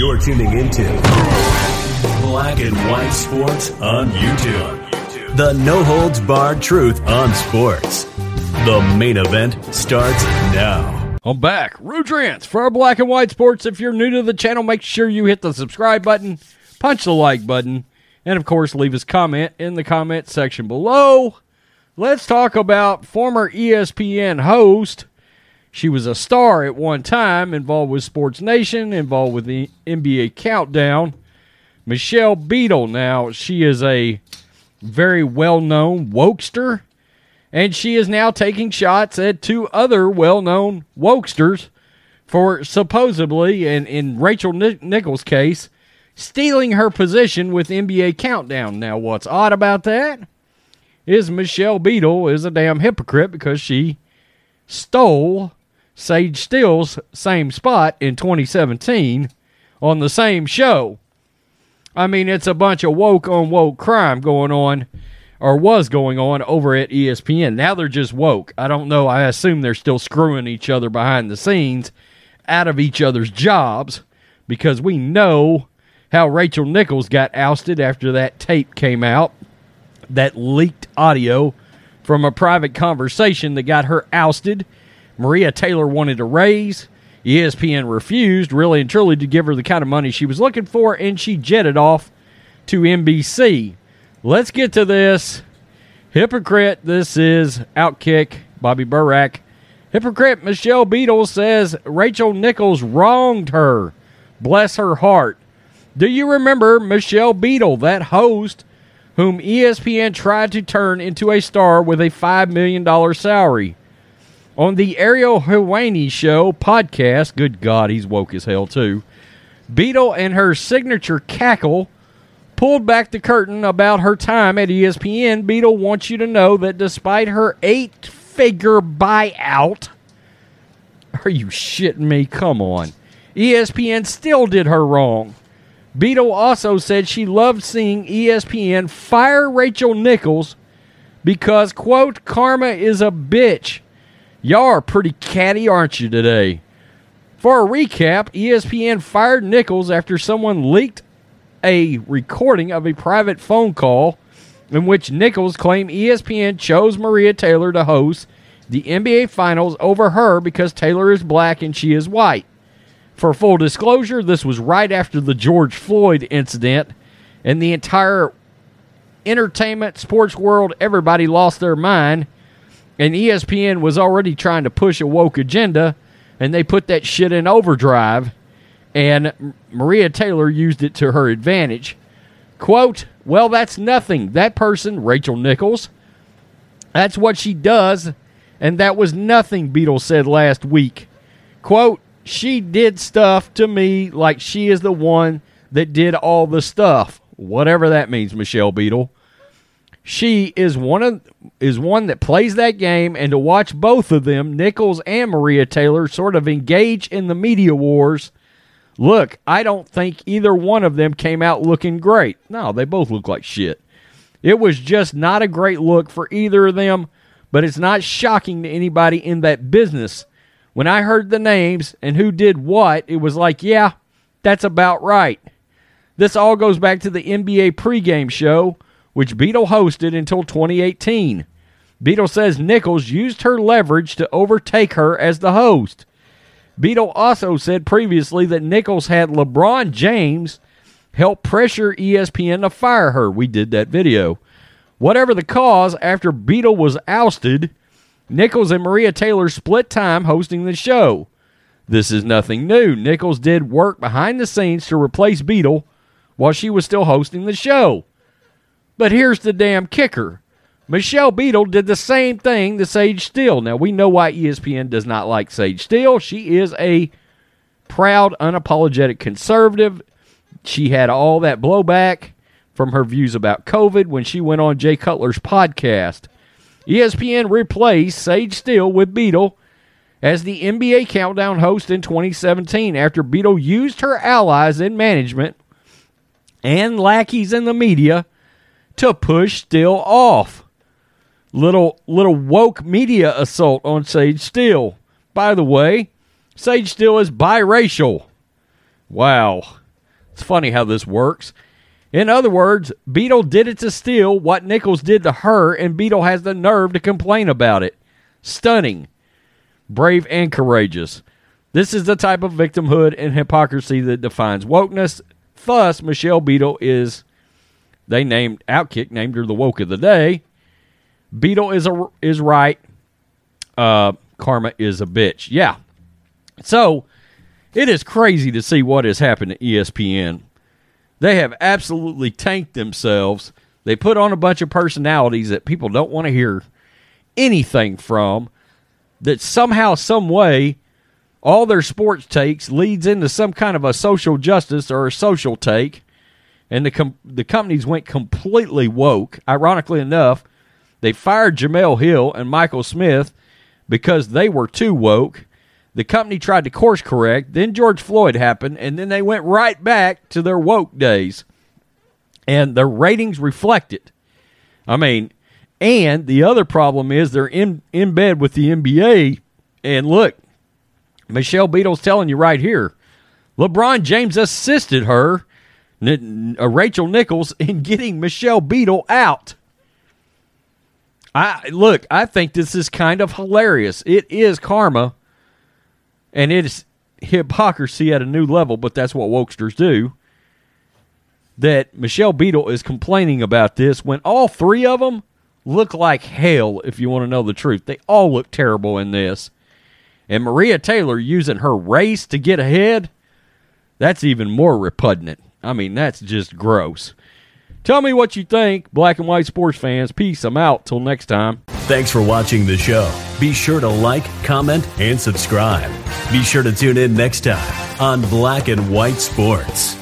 You're tuning into Black and White Sports on YouTube. The no holds barred truth on sports. The main event starts now. I'm back. Rudrance for our Black and White Sports. If you're new to the channel, make sure you hit the subscribe button, punch the like button, and of course, leave us comment in the comment section below. Let's talk about former ESPN host she was a star at one time, involved with Sports Nation, involved with the NBA Countdown. Michelle Beadle, now, she is a very well known wokester, and she is now taking shots at two other well known wokesters for supposedly, and in Rachel Nichols' case, stealing her position with NBA Countdown. Now, what's odd about that is Michelle Beadle is a damn hypocrite because she stole Sage Steele's same spot in 2017 on the same show. I mean, it's a bunch of woke on woke crime going on, or was going on over at ESPN. Now they're just woke. I don't know. I assume they're still screwing each other behind the scenes out of each other's jobs because we know how Rachel Nichols got ousted after that tape came out, that leaked audio from a private conversation that got her ousted. Maria Taylor wanted a raise. ESPN refused, really and truly, to give her the kind of money she was looking for, and she jetted off to NBC. Let's get to this. Hypocrite, this is Outkick, Bobby Burack. Hypocrite Michelle Beadle says Rachel Nichols wronged her. Bless her heart. Do you remember Michelle Beadle, that host whom ESPN tried to turn into a star with a $5 million salary? On the Ariel Helwani show podcast, good God, he's woke as hell too. Beadle and her signature cackle pulled back the curtain about her time at ESPN. Beadle wants you to know that despite her eight figure buyout, are you shitting me? Come on. ESPN still did her wrong. Beadle also said she loved seeing ESPN fire Rachel Nichols because, quote, karma is a bitch. Y'all are pretty catty, aren't you, today? For a recap, ESPN fired Nichols after someone leaked a recording of a private phone call in which Nichols claimed ESPN chose Maria Taylor to host the NBA Finals over her because Taylor is black and she is white. For full disclosure, this was right after the George Floyd incident, and the entire entertainment, sports world, everybody lost their mind. And ESPN was already trying to push a woke agenda, and they put that shit in overdrive, and Maria Taylor used it to her advantage. Quote, Well, that's nothing. That person, Rachel Nichols, that's what she does, and that was nothing, Beadle said last week. Quote, She did stuff to me like she is the one that did all the stuff. Whatever that means, Michelle Beadle. She is one of is one that plays that game, and to watch both of them, Nichols and Maria Taylor, sort of engage in the media wars. Look, I don't think either one of them came out looking great. No, they both look like shit. It was just not a great look for either of them, but it's not shocking to anybody in that business. When I heard the names and who did what, it was like, yeah, that's about right. This all goes back to the NBA pregame show, which Beadle hosted until 2018. Beadle says Nichols used her leverage to overtake her as the host. Beadle also said previously that Nichols had LeBron James help pressure ESPN to fire her. We did that video. Whatever the cause, after Beadle was ousted, Nichols and Maria Taylor split time hosting the show. This is nothing new. Nichols did work behind the scenes to replace Beadle while she was still hosting the show. But here's the damn kicker. Michelle Beadle did the same thing to Sage Steele. Now we know why ESPN does not like Sage Steele. She is a proud, unapologetic conservative. She had all that blowback from her views about COVID when she went on Jay Cutler's podcast. ESPN replaced Sage Steele with Beadle as the NBA Countdown host in 2017 after Beadle used her allies in management and lackeys in the media to push Steele off. Little little woke media assault on Sage Steele. By the way, Sage Steele is biracial. Wow. It's funny how this works. In other words, Beadle did it to Steele what Nichols did to her, and Beadle has the nerve to complain about it. Stunning, brave, and courageous. This is the type of victimhood and hypocrisy that defines wokeness. Thus, Michelle Beadle is, they named, Outkick named her the woke of the day. Beadle is, a, is right. Uh, karma is a bitch. Yeah. So, it is crazy to see what has happened to ESPN. They have absolutely tanked themselves. They put on a bunch of personalities that people don't want to hear anything from. That somehow, some way, all their sports takes leads into some kind of a social justice or a social take, and the com- the companies went completely woke. Ironically enough, they fired Jemele Hill and Michael Smith because they were too woke. The company tried to course correct. Then George Floyd happened, and then they went right back to their woke days. And their ratings reflect it. I mean, and the other problem is they're in, in bed with the NBA. And look, Michelle Beadle's telling you right here LeBron James assisted her, Uh, Rachel Nichols, in getting Michelle Beadle out. I look, I think this is kind of hilarious. It is karma and it is hypocrisy at a new level, but that's what wokesters do. That Michelle Beadle is complaining about this when all three of them look like hell, if you want to know the truth. They all look terrible in this. And Maria Taylor using her race to get ahead, that's even more repugnant. I mean, that's just gross. Tell me what you think, black and white sports fans. Peace. I'm out. Till next time. Thanks for watching the show. Be sure to like, comment, and subscribe. Be sure to tune in next time on Black and White Sports.